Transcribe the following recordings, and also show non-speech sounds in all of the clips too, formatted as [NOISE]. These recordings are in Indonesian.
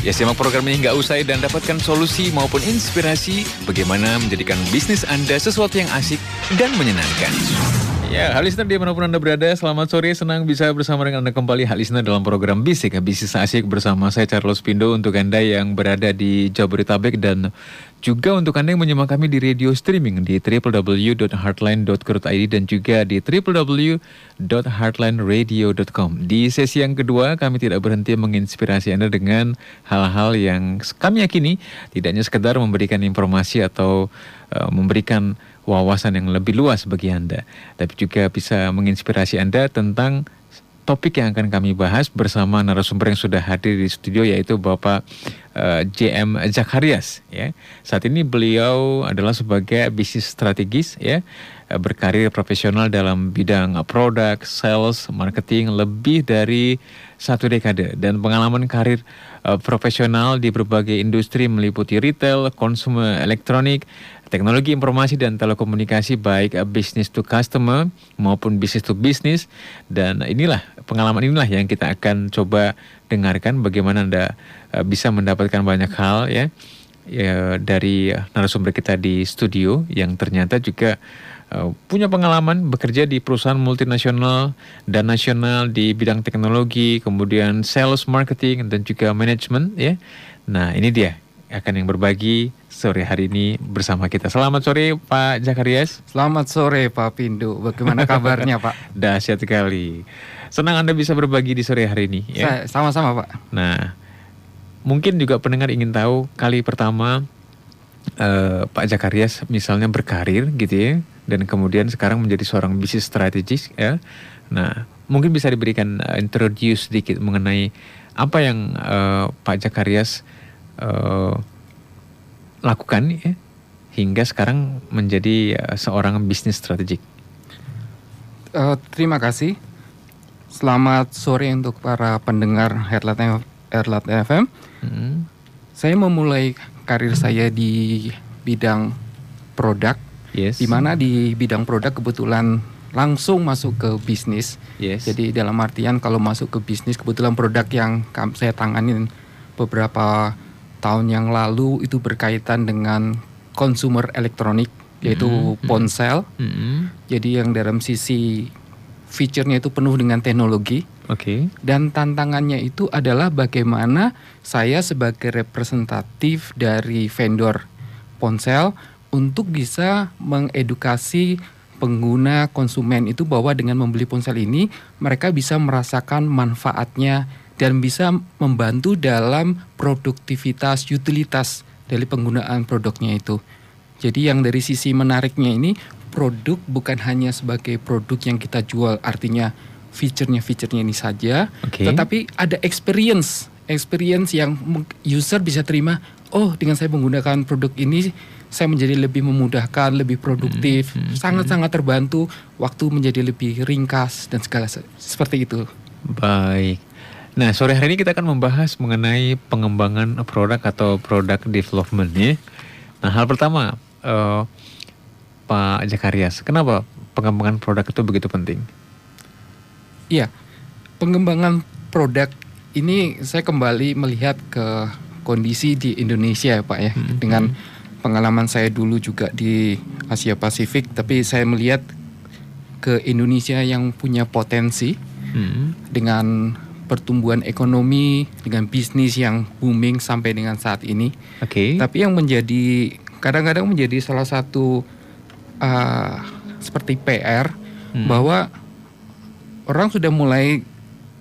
Ya simak program ini nggak usai dan dapatkan solusi maupun inspirasi bagaimana menjadikan bisnis Anda sesuatu yang asik dan menyenangkan. Ya, hal listener di mana pun Anda berada, selamat sore, senang bisa bersama dengan Anda kembali hal dalam program Bisik, Bisnis Asik bersama saya Charles Pindo untuk Anda yang berada di Jabodetabek dan juga untuk Anda yang menyimak kami di radio streaming di www.heartline.co.id dan juga di www.heartlineradio.com. Di sesi yang kedua, kami tidak berhenti menginspirasi Anda dengan hal-hal yang kami yakini tidak hanya sekedar memberikan informasi atau uh, memberikan wawasan yang lebih luas bagi Anda, tapi juga bisa menginspirasi Anda tentang topik yang akan kami bahas bersama narasumber yang sudah hadir di studio yaitu Bapak uh, eh, JM Zakarias ya. Saat ini beliau adalah sebagai bisnis strategis ya eh, berkarir profesional dalam bidang produk, sales, marketing lebih dari satu dekade dan pengalaman karir uh, profesional di berbagai industri meliputi retail, konsumer elektronik, teknologi informasi dan telekomunikasi baik bisnis to customer maupun bisnis to business. Dan inilah pengalaman inilah yang kita akan coba dengarkan bagaimana Anda uh, bisa mendapatkan banyak hal ya, ya dari narasumber kita di studio yang ternyata juga punya pengalaman bekerja di perusahaan multinasional dan nasional di bidang teknologi, kemudian sales, marketing dan juga manajemen ya. Nah, ini dia akan yang berbagi sore hari ini bersama kita. Selamat sore Pak Zakarias. Selamat sore Pak Pindu. Bagaimana kabarnya Pak? [LAUGHS] Dahsyat sekali. Senang Anda bisa berbagi di sore hari ini. Ya? Sama-sama Pak. Nah, mungkin juga pendengar ingin tahu kali pertama uh, Pak Zakarias misalnya berkarir gitu ya, dan kemudian sekarang menjadi seorang bisnis strategis ya. Nah, mungkin bisa diberikan uh, introduce sedikit mengenai apa yang uh, Pak Zakarias uh, lakukan ya, hingga sekarang menjadi uh, seorang bisnis strategik? Uh, terima kasih. Selamat sore untuk para pendengar Headlight, Headlight FM. Hmm. Saya memulai karir saya di bidang produk. Yes. Di mana di bidang produk kebetulan langsung masuk ke bisnis. Yes. Jadi dalam artian kalau masuk ke bisnis kebetulan produk yang saya tanganin beberapa tahun yang lalu itu berkaitan dengan consumer elektronik yaitu mm -hmm. ponsel. Mm -hmm. Jadi yang dalam sisi fiturnya itu penuh dengan teknologi. Oke. Okay. Dan tantangannya itu adalah bagaimana saya sebagai representatif dari vendor ponsel untuk bisa mengedukasi pengguna konsumen itu bahwa dengan membeli ponsel ini mereka bisa merasakan manfaatnya dan bisa membantu dalam produktivitas utilitas dari penggunaan produknya itu. Jadi yang dari sisi menariknya ini produk bukan hanya sebagai produk yang kita jual artinya fiturnya fiturnya ini saja, okay. tetapi ada experience experience yang user bisa terima. Oh, dengan saya menggunakan produk ini saya menjadi lebih memudahkan, lebih produktif, hmm, hmm, sangat-sangat hmm, terbantu, waktu menjadi lebih ringkas dan segala seperti itu. Baik. Nah, sore hari ini kita akan membahas mengenai pengembangan produk atau product development ya. Nah, hal pertama, uh, Pak Jakarias, kenapa pengembangan produk itu begitu penting? Iya, pengembangan produk ini saya kembali melihat ke kondisi di Indonesia ya Pak ya, hmm. dengan pengalaman saya dulu juga di Asia Pasifik, tapi saya melihat ke Indonesia yang punya potensi hmm. dengan pertumbuhan ekonomi dengan bisnis yang booming sampai dengan saat ini. Oke. Okay. Tapi yang menjadi kadang-kadang menjadi salah satu uh, seperti PR hmm. bahwa orang sudah mulai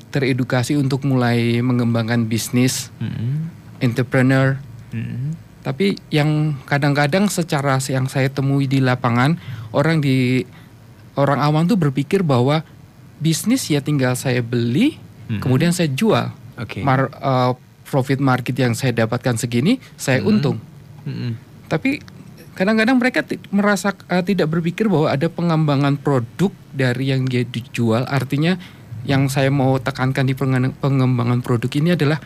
teredukasi untuk mulai mengembangkan bisnis, hmm. entrepreneur. Hmm. Tapi yang kadang-kadang secara yang saya temui di lapangan orang di orang awam tuh berpikir bahwa bisnis ya tinggal saya beli hmm. kemudian saya jual. Okay. Mar, uh, profit market yang saya dapatkan segini, saya hmm. untung. Hmm. Tapi kadang-kadang mereka merasa uh, tidak berpikir bahwa ada pengembangan produk dari yang dia dijual. Artinya yang saya mau tekankan di pengembangan produk ini adalah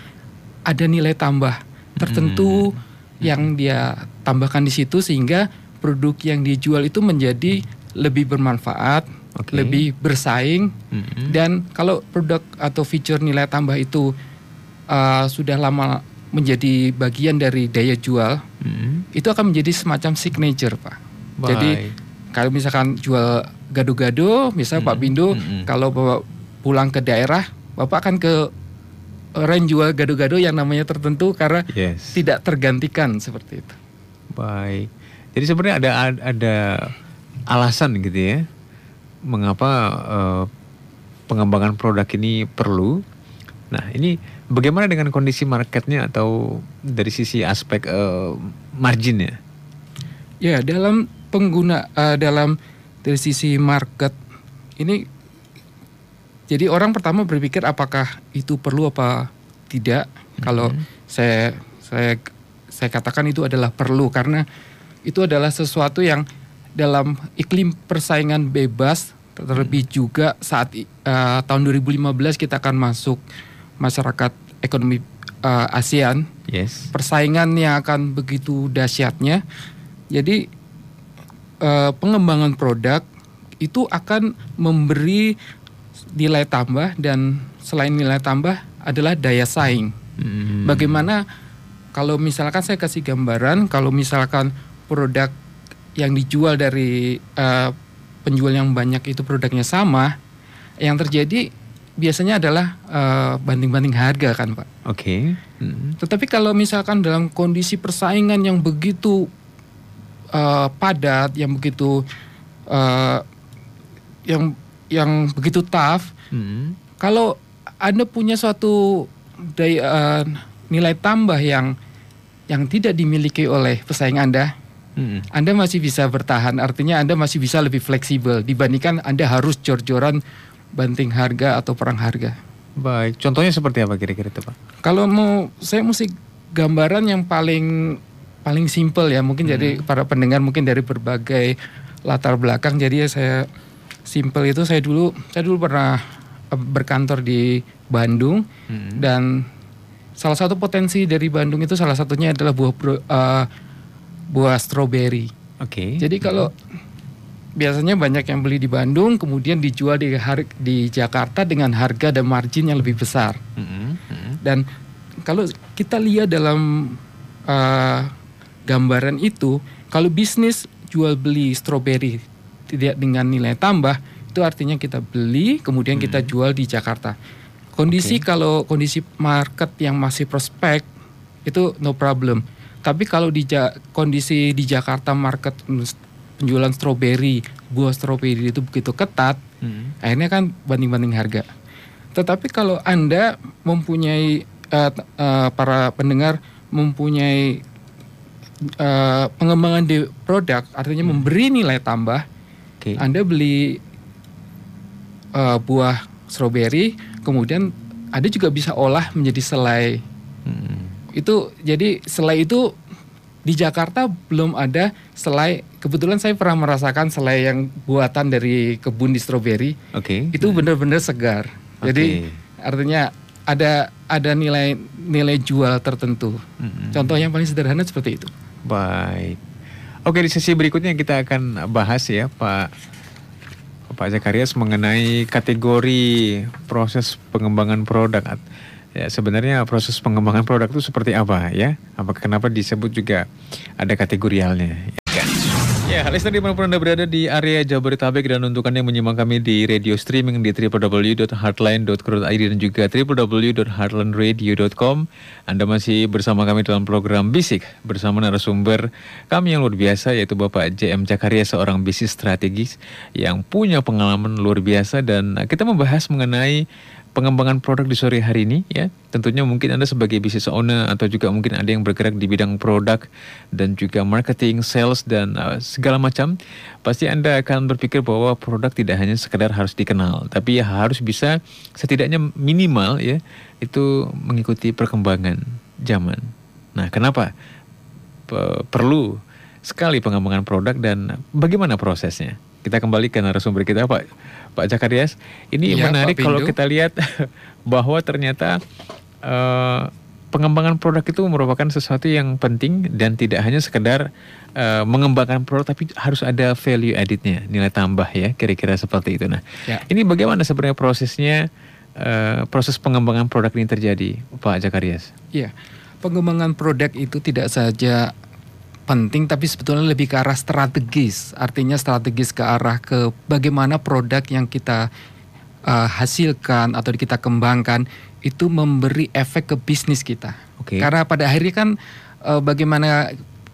ada nilai tambah tertentu hmm. yang dia tambahkan di situ sehingga produk yang dijual itu menjadi lebih bermanfaat okay. lebih bersaing mm-hmm. dan kalau produk atau fitur nilai tambah itu uh, sudah lama menjadi bagian dari daya jual, hmm. itu akan menjadi semacam signature, Pak. Baik. Jadi kalau misalkan jual gado-gado, misal hmm. Pak Bindo, hmm. kalau bapak pulang ke daerah, bapak akan ke orang jual gado-gado yang namanya tertentu karena yes. tidak tergantikan seperti itu. Baik. Jadi sebenarnya ada ada alasan gitu ya, mengapa uh, pengembangan produk ini perlu. Nah ini Bagaimana dengan kondisi marketnya atau dari sisi aspek uh, marginnya? Ya dalam pengguna uh, dalam dari sisi market ini jadi orang pertama berpikir apakah itu perlu apa tidak. Mm-hmm. Kalau saya saya saya katakan itu adalah perlu karena itu adalah sesuatu yang dalam iklim persaingan bebas terlebih mm-hmm. juga saat uh, tahun 2015 kita akan masuk masyarakat ekonomi uh, ASEAN, yes. persaingan yang akan begitu dahsyatnya. Jadi uh, pengembangan produk itu akan memberi nilai tambah dan selain nilai tambah adalah daya saing. Hmm. Bagaimana kalau misalkan saya kasih gambaran, kalau misalkan produk yang dijual dari uh, penjual yang banyak itu produknya sama, yang terjadi biasanya adalah uh, banding-banding harga kan pak. Oke. Okay. Hmm. Tetapi kalau misalkan dalam kondisi persaingan yang begitu uh, padat, yang begitu uh, yang yang begitu tough, hmm. kalau anda punya suatu daya, uh, nilai tambah yang yang tidak dimiliki oleh pesaing anda, hmm. anda masih bisa bertahan. Artinya anda masih bisa lebih fleksibel dibandingkan anda harus jor-joran banting harga atau perang harga. Baik, contohnya seperti apa kira-kira itu Pak? Kalau mau saya mesti gambaran yang paling paling simpel ya, mungkin hmm. jadi para pendengar mungkin dari berbagai latar belakang. Jadi ya saya simpel itu saya dulu saya dulu pernah eh, berkantor di Bandung hmm. dan salah satu potensi dari Bandung itu salah satunya adalah buah uh, buah stroberi. Oke. Okay. Jadi kalau biasanya banyak yang beli di Bandung kemudian dijual di di Jakarta dengan harga dan margin yang lebih besar. Mm -hmm. Dan kalau kita lihat dalam uh, gambaran itu, kalau bisnis jual beli stroberi tidak dengan nilai tambah, itu artinya kita beli kemudian mm -hmm. kita jual di Jakarta. Kondisi okay. kalau kondisi market yang masih prospek itu no problem. Tapi kalau di ja kondisi di Jakarta market penjualan stroberi, buah stroberi itu begitu ketat, hmm. akhirnya kan banding-banding harga. Tetapi kalau Anda mempunyai uh, uh, para pendengar mempunyai uh, pengembangan di produk, artinya hmm. memberi nilai tambah. Okay. Anda beli uh, buah stroberi, kemudian Anda juga bisa olah menjadi selai. Hmm. Itu jadi selai itu di Jakarta belum ada selai. Kebetulan saya pernah merasakan selai yang buatan dari kebun di stroberi. Oke. Okay. Itu benar-benar segar. Okay. Jadi artinya ada ada nilai nilai jual tertentu. Mm-hmm. Contoh yang paling sederhana seperti itu. Baik. Oke di sesi berikutnya kita akan bahas ya Pak Pak Zakarias mengenai kategori proses pengembangan produk Ya, sebenarnya proses pengembangan produk itu seperti apa ya? Apa kenapa disebut juga ada kategorialnya? Ya, listener di mana pun Anda berada di area Jabodetabek dan untuk Anda yang menyimak kami di radio streaming di www.heartline.co.id dan juga www.heartlandradio.com Anda masih bersama kami dalam program Bisik bersama narasumber kami yang luar biasa yaitu Bapak JM Cakaria seorang bisnis strategis yang punya pengalaman luar biasa dan kita membahas mengenai pengembangan produk di sore hari ini ya. Tentunya mungkin Anda sebagai business owner atau juga mungkin ada yang bergerak di bidang produk dan juga marketing, sales dan uh, segala macam, pasti Anda akan berpikir bahwa produk tidak hanya sekedar harus dikenal, tapi ya harus bisa setidaknya minimal ya itu mengikuti perkembangan zaman. Nah, kenapa P perlu sekali pengembangan produk dan bagaimana prosesnya? Kita kembali ke narasumber kita Pak Pak Zakarias. Ini ya, menarik kalau kita lihat [LAUGHS] bahwa ternyata uh, pengembangan produk itu merupakan sesuatu yang penting dan tidak hanya sekedar uh, mengembangkan produk tapi harus ada value addednya, nilai tambah ya, kira-kira seperti itu. Nah, ya. ini bagaimana sebenarnya prosesnya uh, proses pengembangan produk ini terjadi, Pak Zakarias? Iya. pengembangan produk itu tidak saja penting tapi sebetulnya lebih ke arah strategis. Artinya strategis ke arah ke bagaimana produk yang kita uh, hasilkan atau kita kembangkan itu memberi efek ke bisnis kita. Okay. Karena pada akhirnya kan uh, bagaimana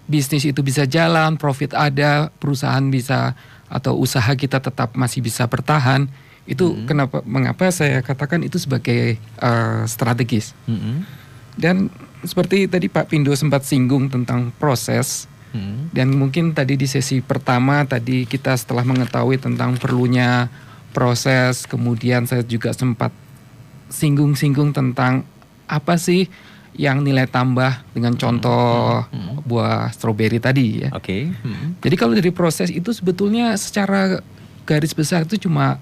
bisnis itu bisa jalan, profit ada, perusahaan bisa atau usaha kita tetap masih bisa bertahan. Itu hmm. kenapa mengapa saya katakan itu sebagai uh, strategis. Hmm. Dan seperti tadi Pak Pindo sempat singgung tentang proses. Hmm. Dan mungkin tadi di sesi pertama tadi kita setelah mengetahui tentang perlunya proses, kemudian saya juga sempat singgung-singgung tentang apa sih yang nilai tambah dengan contoh hmm. Hmm. buah stroberi tadi ya. Oke. Okay. Hmm. Jadi kalau dari proses itu sebetulnya secara garis besar itu cuma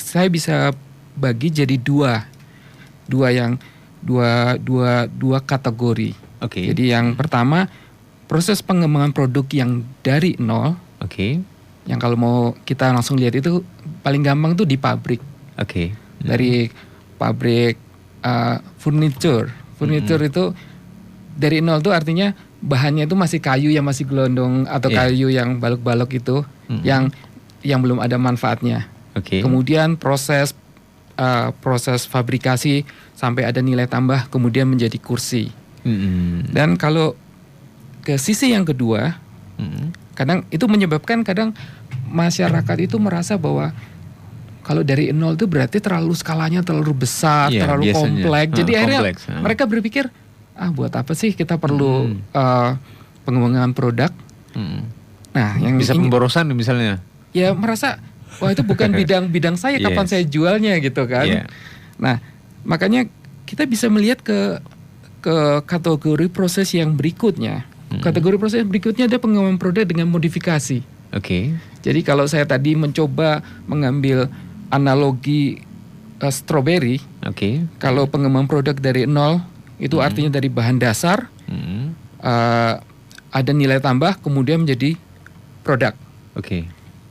saya bisa bagi jadi dua, dua yang dua dua dua kategori. Oke. Okay. Jadi yang pertama proses pengembangan produk yang dari nol. Oke. Okay. Yang kalau mau kita langsung lihat itu paling gampang tuh di pabrik. Oke. Okay. Dari pabrik uh, furniture. Furniture hmm. itu dari nol tuh artinya bahannya itu masih kayu yang masih gelondong atau yeah. kayu yang balok-balok itu hmm. yang yang belum ada manfaatnya. Okay. Kemudian proses uh, proses fabrikasi sampai ada nilai tambah kemudian menjadi kursi. Hmm. Dan kalau ke sisi yang kedua, hmm. kadang itu menyebabkan kadang masyarakat itu merasa bahwa kalau dari nol itu berarti terlalu skalanya terlalu besar, yeah, terlalu biasanya. kompleks. Jadi hmm, akhirnya kompleks, hmm. mereka berpikir, ah buat apa sih kita perlu hmm. uh, pengembangan produk? Hmm. Nah, yang bisa ini, pemborosan misalnya. Ya merasa, wah itu bukan [LAUGHS] bidang-bidang saya, yes. kapan saya jualnya gitu kan? Yeah. Nah, makanya kita bisa melihat ke ke kategori proses yang berikutnya. Hmm. Kategori proses berikutnya ada pengembangan produk dengan modifikasi. Oke. Okay. Jadi kalau saya tadi mencoba mengambil analogi uh, strawberry. Oke. Okay. Kalau pengembangan produk dari nol itu hmm. artinya dari bahan dasar hmm. uh, ada nilai tambah kemudian menjadi produk. Oke. Okay.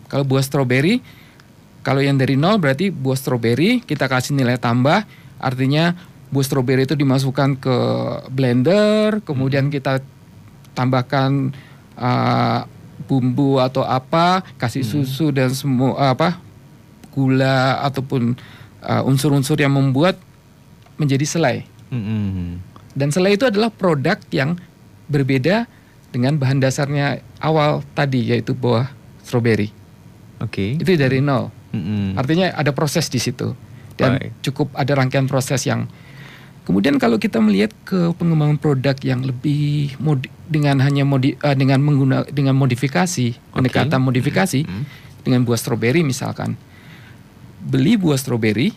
Kalau buah strawberry, kalau yang dari nol berarti buah strawberry kita kasih nilai tambah, artinya buah strawberry itu dimasukkan ke blender, kemudian hmm. kita tambahkan uh, bumbu atau apa, kasih hmm. susu dan semua apa gula ataupun uh, unsur-unsur uh, yang membuat menjadi selai. Mm-hmm. Dan selai itu adalah produk yang berbeda dengan bahan dasarnya awal tadi yaitu buah stroberi. Oke. Okay. Itu dari nol. Mm-hmm. Artinya ada proses di situ dan Baik. cukup ada rangkaian proses yang Kemudian kalau kita melihat ke pengembangan produk yang lebih modi, dengan hanya modi, uh, dengan mengguna dengan modifikasi, okay. pendekatan modifikasi mm-hmm. dengan buah stroberi misalkan beli buah stroberi,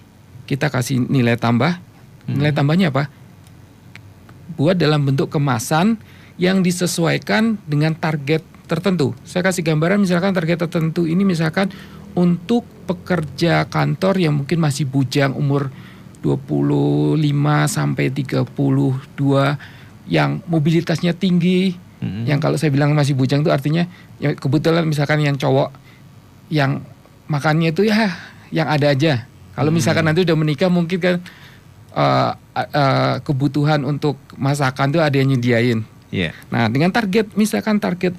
kita kasih nilai tambah. Hmm. Nilai tambahnya apa? Buat dalam bentuk kemasan yang disesuaikan dengan target tertentu. Saya kasih gambaran misalkan target tertentu ini misalkan untuk pekerja kantor yang mungkin masih bujang umur 25 sampai 32 yang mobilitasnya tinggi, hmm. yang kalau saya bilang masih bujang itu artinya ya kebetulan misalkan yang cowok yang makannya itu ya yang ada aja. Kalau hmm. misalkan nanti udah menikah mungkin kan uh, uh, kebutuhan untuk masakan tuh ada yang nyediain. Yeah. Nah, dengan target misalkan target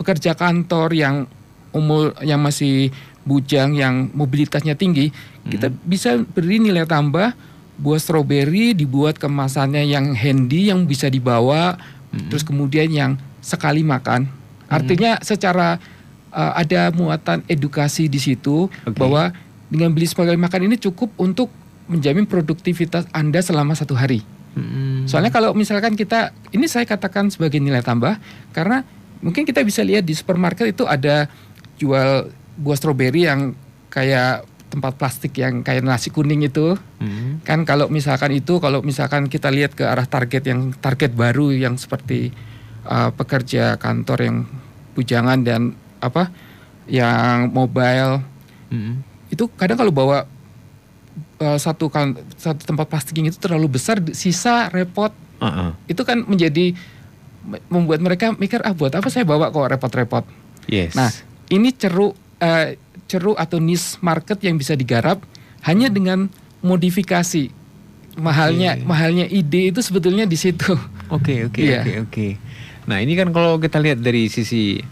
pekerja kantor yang umur yang masih bujang yang mobilitasnya tinggi, hmm. kita bisa beri nilai tambah buah stroberi dibuat kemasannya yang handy yang bisa dibawa hmm. terus kemudian yang sekali makan. Hmm. Artinya secara uh, ada muatan edukasi di situ okay. bahwa dengan beli sekali makan ini cukup untuk menjamin produktivitas Anda selama satu hari. Hmm. Soalnya kalau misalkan kita, ini saya katakan sebagai nilai tambah, karena mungkin kita bisa lihat di supermarket itu ada jual buah stroberi yang kayak tempat plastik yang kayak nasi kuning itu. Hmm. Kan kalau misalkan itu, kalau misalkan kita lihat ke arah target yang target baru yang seperti uh, pekerja kantor yang bujangan dan apa, yang mobile. Hmm itu kadang kalau bawa uh, satu kan satu tempat plastik itu terlalu besar sisa repot uh -uh. itu kan menjadi membuat mereka mikir ah buat apa saya bawa kok repot-repot yes. nah ini ceruk uh, ceruk atau niche market yang bisa digarap hanya dengan modifikasi mahalnya okay. mahalnya ide itu sebetulnya di situ. Oke oke iya. oke oke. Nah ini kan kalau kita lihat dari sisi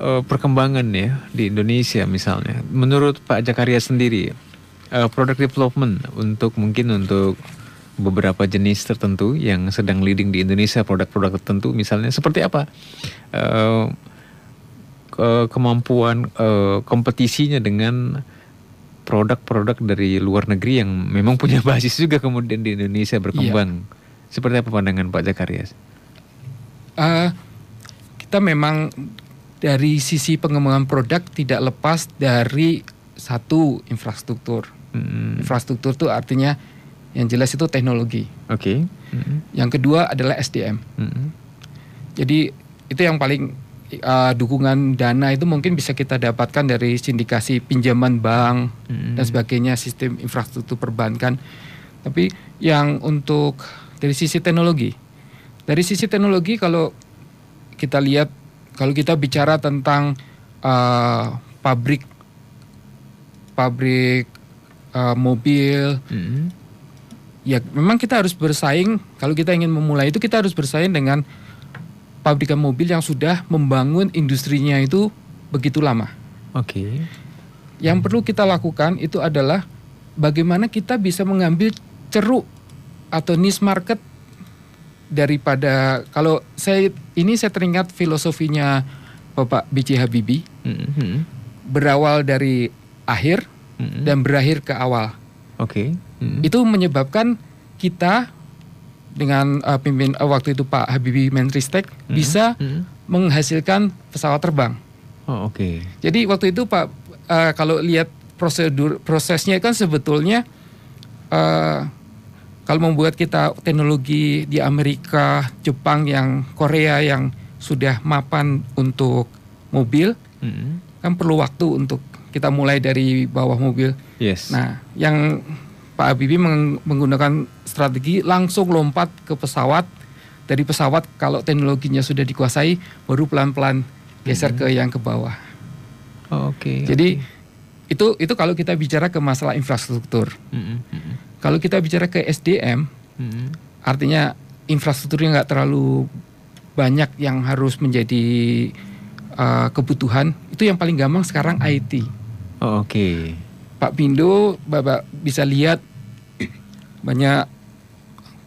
uh, perkembangan ya di Indonesia misalnya, menurut Pak Jakaria sendiri, uh, product development untuk mungkin untuk beberapa jenis tertentu yang sedang leading di Indonesia produk-produk tertentu misalnya seperti apa uh, ke kemampuan uh, kompetisinya dengan produk-produk dari luar negeri yang memang punya [LAUGHS] basis juga kemudian di Indonesia berkembang yeah. seperti apa pandangan Pak Zakarias? Uh, kita memang dari sisi pengembangan produk tidak lepas dari satu infrastruktur. Hmm. Infrastruktur itu artinya yang jelas itu teknologi. Oke. Okay. Mm-hmm. Yang kedua adalah SDM. Mm-hmm. Jadi itu yang paling uh, dukungan dana itu mungkin bisa kita dapatkan dari sindikasi pinjaman bank mm-hmm. dan sebagainya, sistem infrastruktur perbankan. Tapi yang untuk dari sisi teknologi, dari sisi teknologi kalau kita lihat kalau kita bicara tentang uh, pabrik pabrik uh, mobil. Mm-hmm ya memang kita harus bersaing kalau kita ingin memulai itu kita harus bersaing dengan pabrikan mobil yang sudah membangun industrinya itu begitu lama. Oke. Okay. Yang perlu kita lakukan itu adalah bagaimana kita bisa mengambil ceruk atau niche market daripada kalau saya ini saya teringat filosofinya Bapak B.J. Habibie mm -hmm. berawal dari akhir mm -hmm. dan berakhir ke awal. Oke. Okay. Hmm. Itu menyebabkan kita dengan uh, pimpin uh, waktu itu Pak Habibie Menristek hmm. bisa hmm. menghasilkan pesawat terbang. Oh, oke. Okay. Jadi waktu itu Pak uh, kalau lihat prosedur prosesnya kan sebetulnya uh, kalau membuat kita teknologi di Amerika, Jepang yang Korea yang sudah mapan untuk mobil, hmm. kan perlu waktu untuk kita mulai dari bawah mobil. Yes. Nah, yang Pak Habibie meng menggunakan strategi langsung lompat ke pesawat. Dari pesawat kalau teknologinya sudah dikuasai, baru pelan-pelan geser hmm. ke yang ke bawah. Oh, Oke. Okay, Jadi okay. itu itu kalau kita bicara ke masalah infrastruktur. Hmm. Hmm. Kalau kita bicara ke SDM, hmm. artinya infrastrukturnya nggak terlalu banyak yang harus menjadi uh, kebutuhan. Itu yang paling gampang sekarang IT. Oh, Oke. Okay. Pak Pindo, Bapak bisa lihat banyak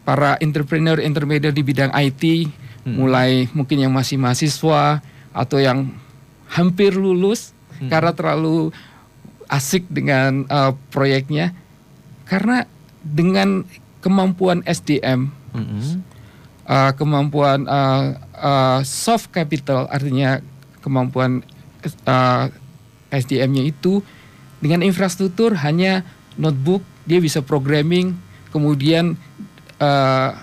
para entrepreneur intermediate di bidang IT, hmm. mulai mungkin yang masih mahasiswa atau yang hampir lulus hmm. karena terlalu asik dengan uh, proyeknya, karena dengan kemampuan SDM, hmm. uh, kemampuan uh, uh, soft capital, artinya kemampuan uh, SDM-nya itu dengan infrastruktur hanya notebook, dia bisa programming, kemudian uh,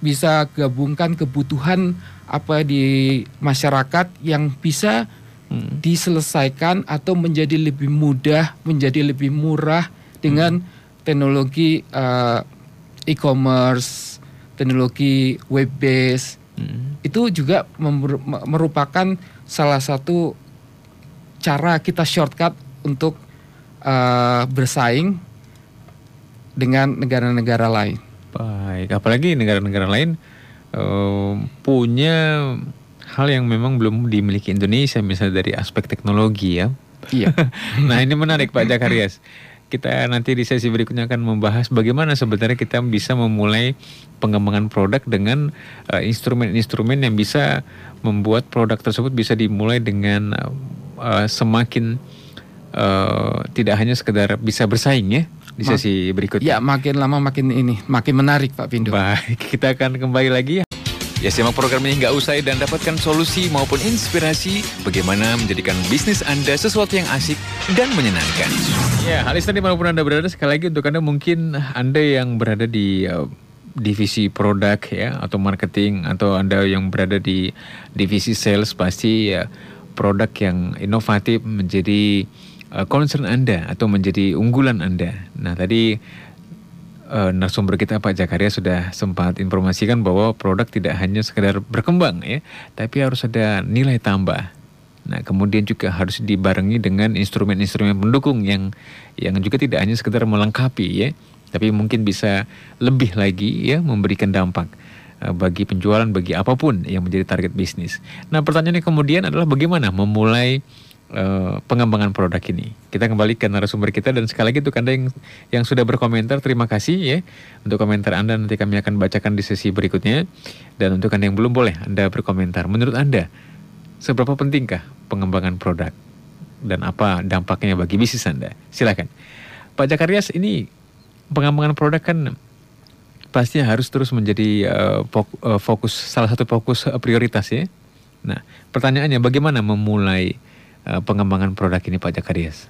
bisa gabungkan kebutuhan apa di masyarakat yang bisa hmm. diselesaikan atau menjadi lebih mudah, menjadi lebih murah dengan hmm. teknologi uh, e-commerce, teknologi web base. Hmm. Itu juga merupakan salah satu cara kita shortcut untuk uh, bersaing dengan negara-negara lain. Baik, apalagi negara-negara lain uh, punya hal yang memang belum dimiliki Indonesia, misalnya dari aspek teknologi ya. Iya. [LAUGHS] nah ini menarik Pak Jakarias. Kita nanti di sesi berikutnya akan membahas bagaimana sebenarnya kita bisa memulai pengembangan produk dengan uh, instrumen-instrumen uh, yang bisa membuat produk tersebut bisa dimulai dengan uh, semakin uh, tidak hanya sekedar bisa bersaing ya di sesi berikutnya. Ya, makin lama makin ini, makin menarik Pak Pindu. Baik, kita akan kembali lagi ya. Ya simak program ini nggak usai dan dapatkan solusi maupun inspirasi bagaimana menjadikan bisnis Anda sesuatu yang asik dan menyenangkan. Ya, hal tadi maupun Anda berada sekali lagi untuk Anda mungkin Anda yang berada di uh, divisi produk ya atau marketing atau Anda yang berada di divisi sales pasti ya produk yang inovatif menjadi uh, concern Anda atau menjadi unggulan Anda. Nah, tadi uh, narasumber kita Pak Jakaria sudah sempat informasikan bahwa produk tidak hanya sekedar berkembang ya, tapi harus ada nilai tambah. Nah, kemudian juga harus dibarengi dengan instrumen-instrumen pendukung yang yang juga tidak hanya sekedar melengkapi ya, tapi mungkin bisa lebih lagi ya memberikan dampak uh, bagi penjualan bagi apa pun yang menjadi target bisnis. Nah, pertanyaannya kemudian adalah bagaimana memulai uh, pengembangan produk ini. Kita kembali ke narasumber kita dan sekali lagi untuk Anda yang yang sudah berkomentar terima kasih ya untuk komentar Anda nanti kami akan bacakan di sesi berikutnya dan untuk Anda yang belum boleh Anda berkomentar. Menurut Anda seberapa pentingkah pengembangan produk dan apa dampaknya bagi bisnis Anda? Silakan. Pak Jakarias ini pengembangan produk kan pasti harus terus menjadi uh, fokus salah satu fokus prioritas ya. Nah, pertanyaannya bagaimana memulai pengembangan produk ini Pak Jakarias?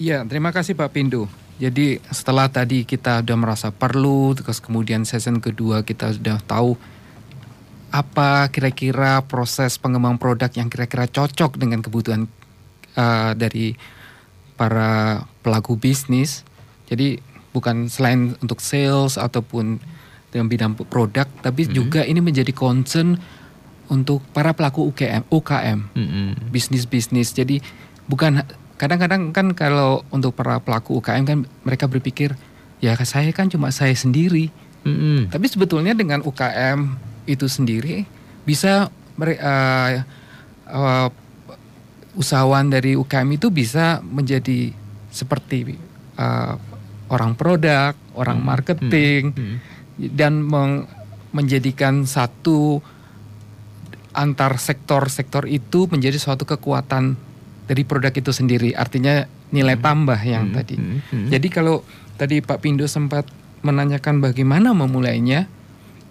Iya, terima kasih Pak Pindu. Jadi setelah tadi kita sudah merasa perlu, terus kemudian season kedua kita sudah tahu apa kira-kira proses pengembangan produk yang kira-kira cocok dengan kebutuhan uh, dari para pelaku bisnis. Jadi bukan selain untuk sales ataupun dalam bidang produk, tapi mm-hmm. juga ini menjadi concern untuk para pelaku UKM, UKM, mm-hmm. bisnis-bisnis. Jadi bukan kadang-kadang kan kalau untuk para pelaku UKM kan mereka berpikir ya saya kan cuma saya sendiri. Mm-hmm. Tapi sebetulnya dengan UKM itu sendiri bisa uh, uh, usahawan dari UKM itu bisa menjadi seperti uh, orang produk, orang marketing hmm. Hmm. dan meng, menjadikan satu antar sektor-sektor itu menjadi suatu kekuatan dari produk itu sendiri. Artinya nilai hmm. tambah yang hmm. tadi. Hmm. Hmm. Jadi kalau tadi Pak Pindo sempat menanyakan bagaimana memulainya.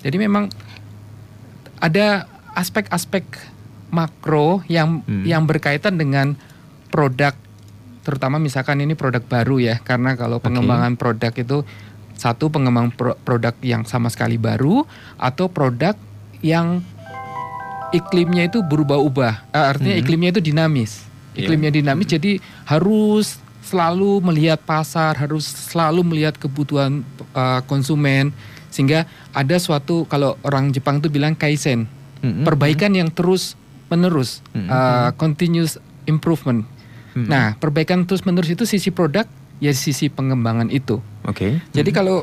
Jadi memang ada aspek-aspek makro yang hmm. yang berkaitan dengan produk terutama misalkan ini produk baru ya karena kalau pengembangan okay. produk itu satu pengembang pro produk yang sama sekali baru atau produk yang iklimnya itu berubah-ubah uh, artinya hmm. iklimnya itu dinamis iya. iklimnya yeah. dinamis hmm. jadi harus selalu melihat pasar harus selalu melihat kebutuhan uh, konsumen sehingga ada suatu kalau orang Jepang itu bilang kaizen hmm. perbaikan yang terus menerus, hmm. uh, continuous improvement. Hmm. Nah, perbaikan terus menerus itu sisi produk ya sisi pengembangan itu. Oke. Okay. Jadi hmm. kalau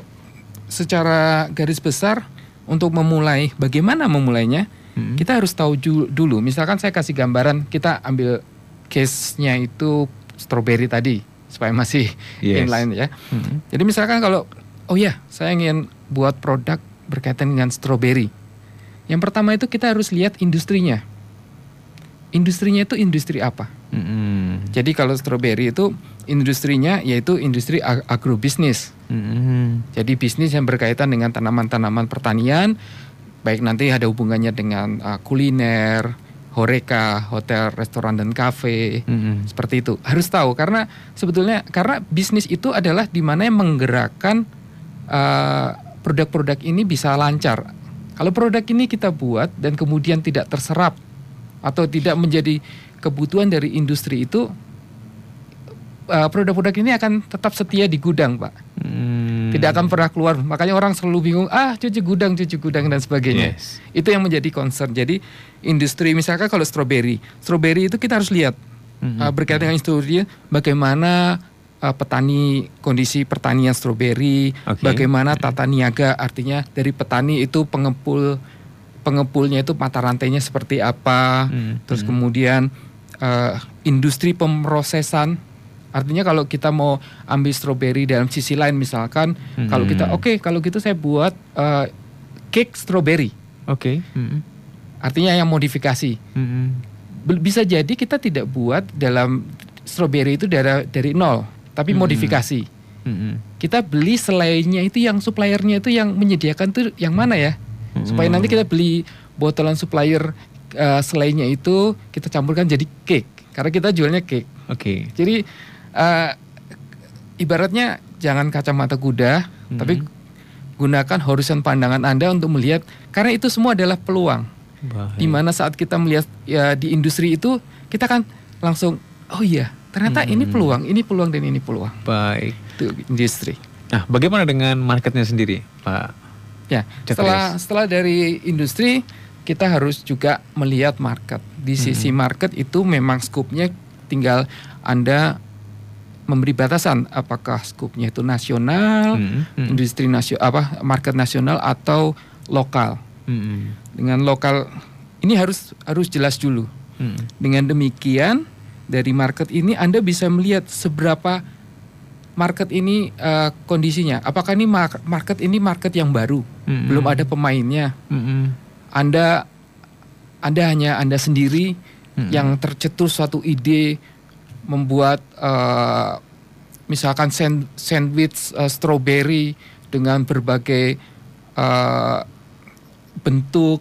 secara garis besar untuk memulai bagaimana memulainya, hmm. kita harus tahu dulu. Misalkan saya kasih gambaran, kita ambil case-nya itu strawberry tadi supaya masih yes. inline ya. Hmm. Jadi misalkan kalau oh ya, saya ingin buat produk berkaitan dengan strawberry. Yang pertama itu kita harus lihat industrinya industrinya itu industri apa? Mm-hmm. Jadi kalau stroberi itu industrinya yaitu industri ag- agrobisnis. Mm-hmm. Jadi bisnis yang berkaitan dengan tanaman-tanaman pertanian, baik nanti ada hubungannya dengan uh, kuliner, horeca, hotel, restoran dan kafe, mm-hmm. seperti itu. Harus tahu karena sebetulnya karena bisnis itu adalah di mana yang menggerakkan uh, produk-produk ini bisa lancar. Kalau produk ini kita buat dan kemudian tidak terserap atau tidak menjadi kebutuhan dari industri itu uh, produk-produk ini akan tetap setia di gudang, Pak. Hmm. Tidak akan pernah keluar. Makanya orang selalu bingung, ah cuci gudang, cuci gudang dan sebagainya. Yes. Itu yang menjadi concern. Jadi industri misalkan kalau stroberi, stroberi itu kita harus lihat hmm. uh, berkaitan dengan industri bagaimana uh, petani kondisi pertanian stroberi, okay. bagaimana tata niaga artinya dari petani itu pengepul pengepulnya itu mata rantainya seperti apa, hmm. terus hmm. kemudian uh, industri pemrosesan. Artinya kalau kita mau ambil stroberi dalam sisi lain misalkan, hmm. kalau kita oke okay, kalau gitu saya buat uh, cake stroberi. Oke. Okay. Hmm. Artinya yang modifikasi. Hmm. Bisa jadi kita tidak buat dalam stroberi itu dari dari nol, tapi hmm. modifikasi. Hmm. Kita beli selainnya itu yang suppliernya itu yang menyediakan tuh yang mana ya? supaya nanti kita beli botolan supplier uh, selainnya itu kita campurkan jadi cake karena kita jualnya cake. Oke. Okay. Jadi uh, ibaratnya jangan kacamata kuda, hmm. tapi gunakan horizon pandangan Anda untuk melihat karena itu semua adalah peluang. Di mana saat kita melihat ya di industri itu kita kan langsung oh iya ternyata hmm. ini peluang, ini peluang dan ini peluang. Baik. Itu industri. Nah, bagaimana dengan marketnya sendiri, Pak Ya, setelah setelah dari industri kita harus juga melihat market. Di sisi hmm. market itu memang skupnya tinggal Anda memberi batasan apakah skupnya itu nasional, hmm, hmm. industri nasional apa market nasional atau lokal. Hmm. Dengan lokal ini harus harus jelas dulu. Hmm. Dengan demikian dari market ini Anda bisa melihat seberapa market ini uh, kondisinya. Apakah ini market ini market yang baru, hmm. belum ada pemainnya. Hmm. Anda Anda hanya Anda sendiri hmm. yang tercetus suatu ide membuat uh, misalkan sand, sandwich uh, strawberry dengan berbagai uh, bentuk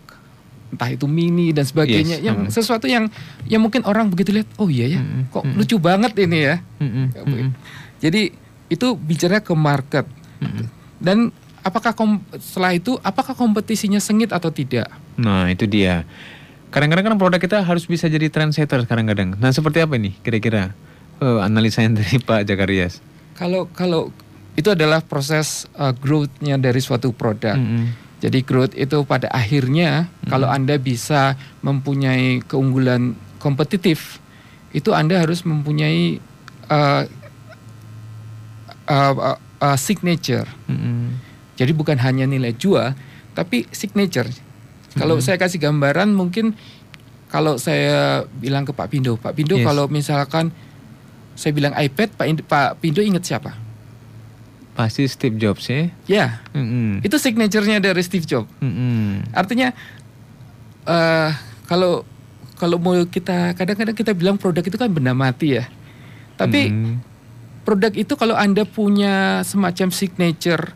entah itu mini dan sebagainya yes. yang sesuatu yang yang mungkin orang begitu lihat oh iya ya kok mm. lucu banget ini ya mm. Mm. jadi itu bicara ke market mm. dan apakah kom setelah itu apakah kompetisinya sengit atau tidak nah itu dia kadang-kadang kan produk kita harus bisa jadi trendsetter kadang-kadang. Nah seperti apa ini kira-kira uh, analisa yang dari [LAUGHS] Pak Jakarias? Kalau kalau itu adalah proses uh, growth-nya dari suatu produk. Mm -hmm. Jadi growth itu pada akhirnya mm -hmm. kalau anda bisa mempunyai keunggulan kompetitif, itu anda harus mempunyai uh, uh, uh, uh, signature. Mm -hmm. Jadi bukan hanya nilai jual, tapi signature. Kalau hmm. saya kasih gambaran mungkin kalau saya bilang ke Pak Pindo, Pak Pindo yes. kalau misalkan saya bilang iPad, Pak, Pak Pindo ingat siapa? Pasti Steve Jobs ya. Ya, mm-hmm. itu signaturenya dari Steve Jobs. Mm-hmm. Artinya uh, kalau kalau mau kita kadang-kadang kita bilang produk itu kan benda mati ya. Tapi mm-hmm. produk itu kalau anda punya semacam signature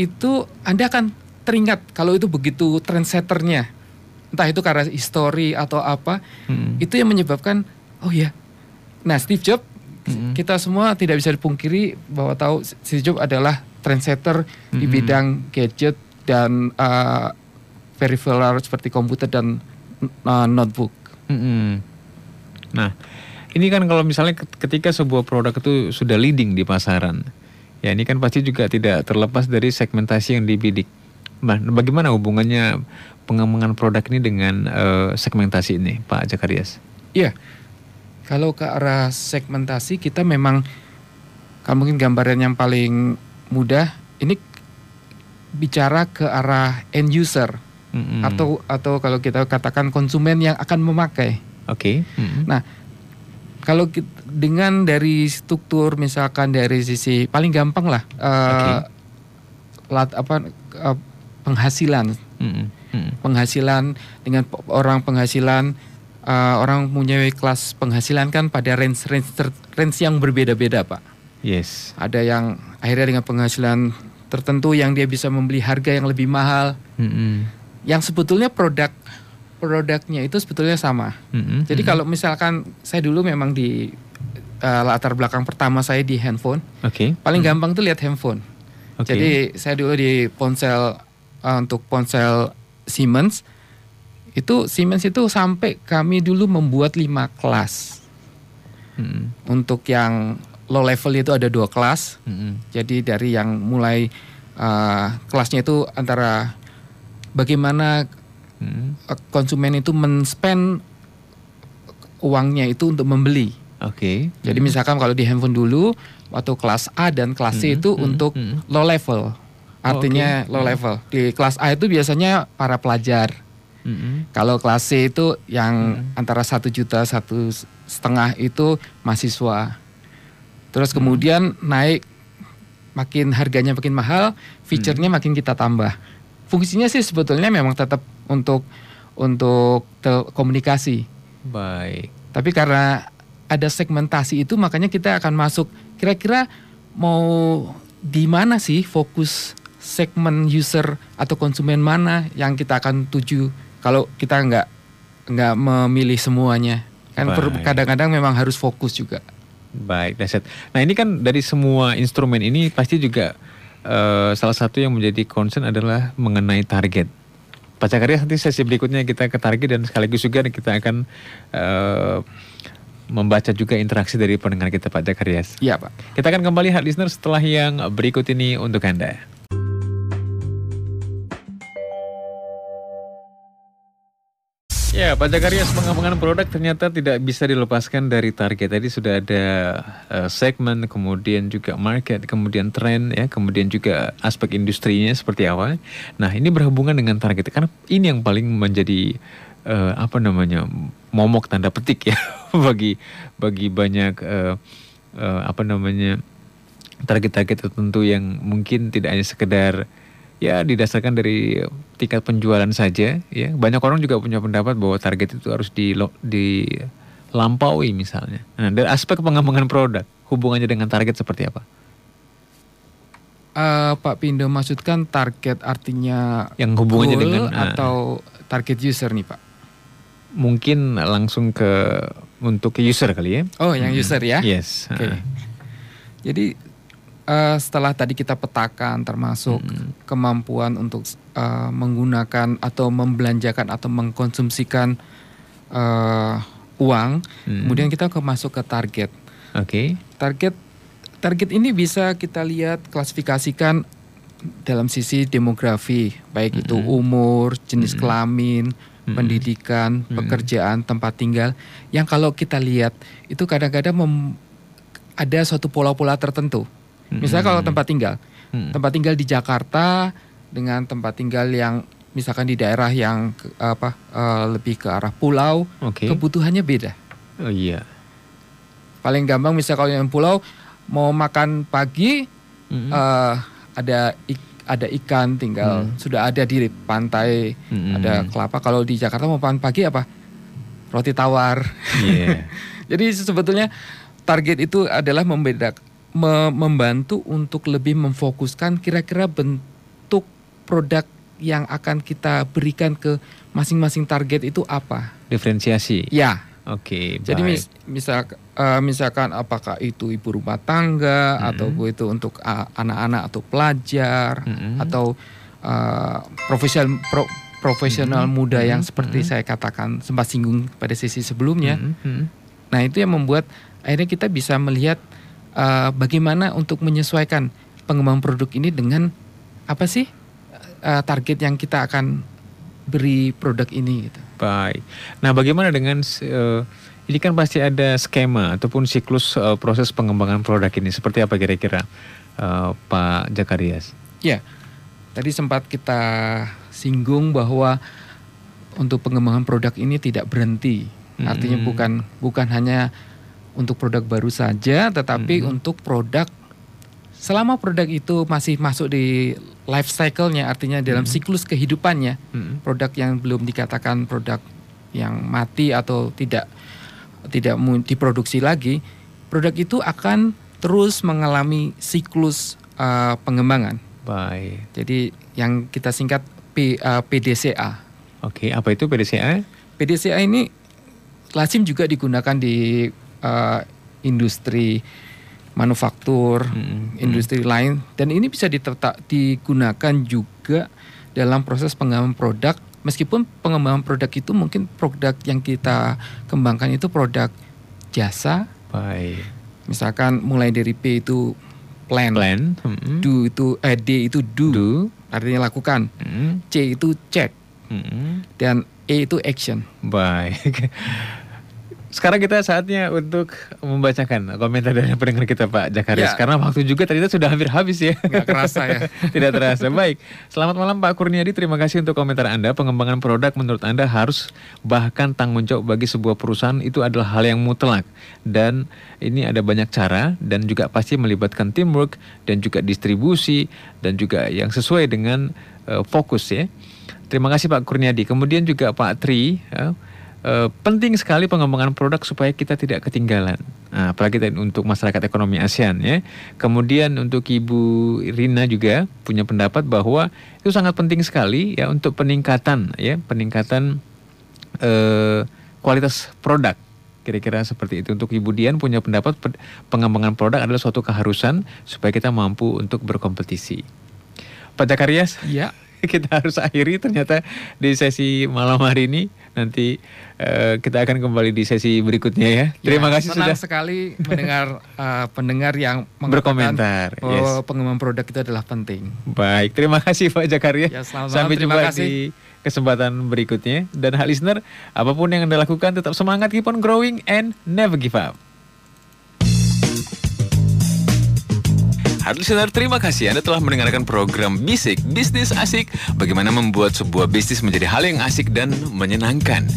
itu anda akan teringat kalau itu begitu trendsetternya entah itu karena histori atau apa hmm. itu yang menyebabkan oh ya nah Steve Jobs hmm. kita semua tidak bisa dipungkiri bahwa tahu Steve Jobs adalah trendsetter hmm. di bidang gadget dan uh, peripheral seperti komputer dan uh, notebook. Hmm. Nah ini kan kalau misalnya ketika sebuah produk itu sudah leading di pasaran ya ini kan pasti juga tidak terlepas dari segmentasi yang dibidik bagaimana hubungannya pengembangan produk ini dengan uh, segmentasi ini, Pak Jakarias? Iya, kalau ke arah segmentasi kita memang, kalau mungkin gambaran yang paling mudah, ini bicara ke arah end user mm-hmm. atau atau kalau kita katakan konsumen yang akan memakai. Oke. Okay. Mm-hmm. Nah, kalau kita, dengan dari struktur misalkan dari sisi paling gampang lah, uh, okay. lat apa uh, penghasilan. Hmm. Hmm. Penghasilan dengan orang penghasilan uh, orang punya kelas penghasilan kan pada range range range yang berbeda-beda, Pak. Yes. Ada yang akhirnya dengan penghasilan tertentu yang dia bisa membeli harga yang lebih mahal. Hmm. Yang sebetulnya produk produknya itu sebetulnya sama. Hmm. Jadi hmm. kalau misalkan saya dulu memang di uh, latar belakang pertama saya di handphone. Oke. Okay. Paling hmm. gampang tuh lihat handphone. Okay. Jadi saya dulu di ponsel uh, untuk ponsel Siemens itu Siemens itu sampai kami dulu membuat lima kelas. Hmm. Untuk yang low level itu ada dua kelas. Hmm. Jadi dari yang mulai uh, kelasnya itu antara bagaimana hmm. konsumen itu men-spend uangnya itu untuk membeli. Oke. Okay. Jadi hmm. misalkan kalau di handphone dulu waktu kelas A dan kelas C hmm. itu hmm. untuk hmm. low level. Artinya okay. low level. Di kelas A itu biasanya para pelajar. Mm-hmm. Kalau kelas C itu yang mm-hmm. antara satu juta satu setengah itu mahasiswa. Terus mm-hmm. kemudian naik makin harganya makin mahal, fiturnya mm-hmm. makin kita tambah. Fungsinya sih sebetulnya memang tetap untuk untuk komunikasi. Baik. Tapi karena ada segmentasi itu makanya kita akan masuk kira-kira mau di mana sih fokus segmen user atau konsumen mana yang kita akan tuju kalau kita nggak nggak memilih semuanya kan kadang-kadang memang harus fokus juga baik Daset nah ini kan dari semua instrumen ini pasti juga uh, salah satu yang menjadi concern adalah mengenai target Pak Cakaria nanti sesi berikutnya kita ke target dan sekaligus juga kita akan uh, membaca juga interaksi dari pendengar kita Pak Jakarias. Iya Pak. Kita akan kembali hard listener setelah yang berikut ini untuk Anda. Ya, pajak karya pengembangan produk ternyata tidak bisa dilepaskan dari target. Tadi sudah ada uh, segmen, kemudian juga market, kemudian tren, ya, kemudian juga aspek industrinya seperti apa. Nah, ini berhubungan dengan target karena ini yang paling menjadi uh, apa namanya momok tanda petik ya [LAUGHS] bagi bagi banyak uh, uh, apa namanya target-target tertentu yang mungkin tidak hanya sekedar ya didasarkan dari tingkat penjualan saja ya. Banyak orang juga punya pendapat bahwa target itu harus di dilampaui misalnya. Nah dari aspek pengembangan produk hubungannya dengan target seperti apa? Uh, Pak Pindo maksudkan target artinya yang hubungannya dengan uh, atau target user nih Pak? Mungkin langsung ke untuk user kali ya. Oh yang hmm. user ya? Yes okay. uh. jadi uh, setelah tadi kita petakan termasuk hmm. kemampuan untuk uh, menggunakan atau membelanjakan atau mengkonsumsikan uh, uang, hmm. kemudian kita ke masuk ke target. Oke. Okay. Target target ini bisa kita lihat klasifikasikan dalam sisi demografi, baik hmm. itu umur, jenis hmm. kelamin, hmm. pendidikan, hmm. pekerjaan, tempat tinggal. Yang kalau kita lihat itu kadang-kadang ada suatu pola-pola tertentu. Misalnya kalau tempat tinggal, hmm. tempat tinggal di Jakarta dengan tempat tinggal yang misalkan di daerah yang ke, apa uh, lebih ke arah pulau, okay. kebutuhannya beda. Oh iya. Paling gampang misalnya kalau yang pulau mau makan pagi hmm. uh, ada ik, ada ikan tinggal hmm. sudah ada di pantai hmm. ada kelapa. Kalau di Jakarta mau makan pagi apa? Roti tawar. Yeah. [LAUGHS] Jadi sebetulnya target itu adalah membedakan me membantu untuk lebih memfokuskan kira-kira bentuk produk yang akan kita berikan ke masing-masing target itu apa? Diferensiasi. Ya. Oke. Okay, Jadi mis misal uh, misalkan apakah itu ibu rumah tangga mm -hmm. atau itu untuk anak-anak uh, atau pelajar mm -hmm. atau uh, profesional pro, profesional mm -hmm. muda yang seperti mm -hmm. saya katakan sempat singgung pada sesi sebelumnya. Mm -hmm. Nah itu yang membuat akhirnya kita bisa melihat uh, bagaimana untuk menyesuaikan pengembangan produk ini dengan apa sih uh, target yang kita akan beri produk ini gitu. Baik. Nah, bagaimana dengan uh, ini kan pasti ada skema ataupun siklus uh, proses pengembangan produk ini seperti apa kira-kira uh, Pak Jakarias? Ya. Tadi sempat kita singgung bahwa untuk pengembangan produk ini tidak berhenti. Artinya hmm. bukan bukan hanya untuk produk baru saja, tetapi hmm. untuk produk selama produk itu masih masuk di life cycle-nya, artinya dalam hmm. siklus kehidupannya, hmm. produk yang belum dikatakan produk yang mati atau tidak tidak diproduksi lagi, produk itu akan terus mengalami siklus uh, pengembangan. Baik. Jadi yang kita singkat P, uh, PDCA. Oke, apa itu PDCA? PDCA ini lazim juga digunakan di uh, industri manufaktur, hmm. industri hmm. lain dan ini bisa ditetak, digunakan juga dalam proses pengembangan produk meskipun pengembangan produk itu mungkin produk yang kita kembangkan itu produk jasa. Baik. Misalkan mulai dari P itu plan, plan. Hmm. do itu eh, D itu do, do. artinya lakukan, hmm. C itu check, hmm. dan E itu action. Baik. [LAUGHS] Sekarang kita saatnya untuk membacakan komentar dari pendengar kita Pak Jakaris. Ya. Karena waktu juga ternyata sudah hampir habis ya. Gak kerasa ya. [LAUGHS] Tidak terasa. Baik. Selamat malam Pak Kurniadi. Terima kasih untuk komentar Anda. Pengembangan produk menurut Anda harus bahkan tanggung jawab bagi sebuah perusahaan itu adalah hal yang mutlak. Dan ini ada banyak cara dan juga pasti melibatkan teamwork dan juga distribusi dan juga yang sesuai dengan uh, fokus ya. Terima kasih Pak Kurniadi. Kemudian juga Pak Tri. Uh, e, penting sekali pengembangan produk supaya kita tidak ketinggalan. Nah, apalagi untuk masyarakat ekonomi ASEAN ya. Kemudian untuk Ibu Rina juga punya pendapat bahwa itu sangat penting sekali ya untuk peningkatan ya, peningkatan e, kualitas produk. Kira-kira seperti itu. Untuk Ibu Dian punya pendapat pengembangan produk adalah suatu keharusan supaya kita mampu untuk berkompetisi. Pak Jakarias? Iya. [LAUGHS] kita harus akhiri ternyata di sesi malam hari ini nanti uh, kita akan kembali di sesi berikutnya ya. Terima ya, kasih senang sudah sekali mendengar uh, pendengar yang berkomentar. Oh, yes. pengembangan produk itu adalah penting. Baik, terima kasih Pak Jakaria. Ya, Sampai jumpa di kesempatan berikutnya. Dan hal listener, apa pun yang Anda lakukan tetap semangat, keep on growing and never give up. Halo listener, terima kasih Anda telah mendengarkan program Bisik, Bisnis Asik, bagaimana membuat sebuah bisnis menjadi hal yang asik dan menyenangkan.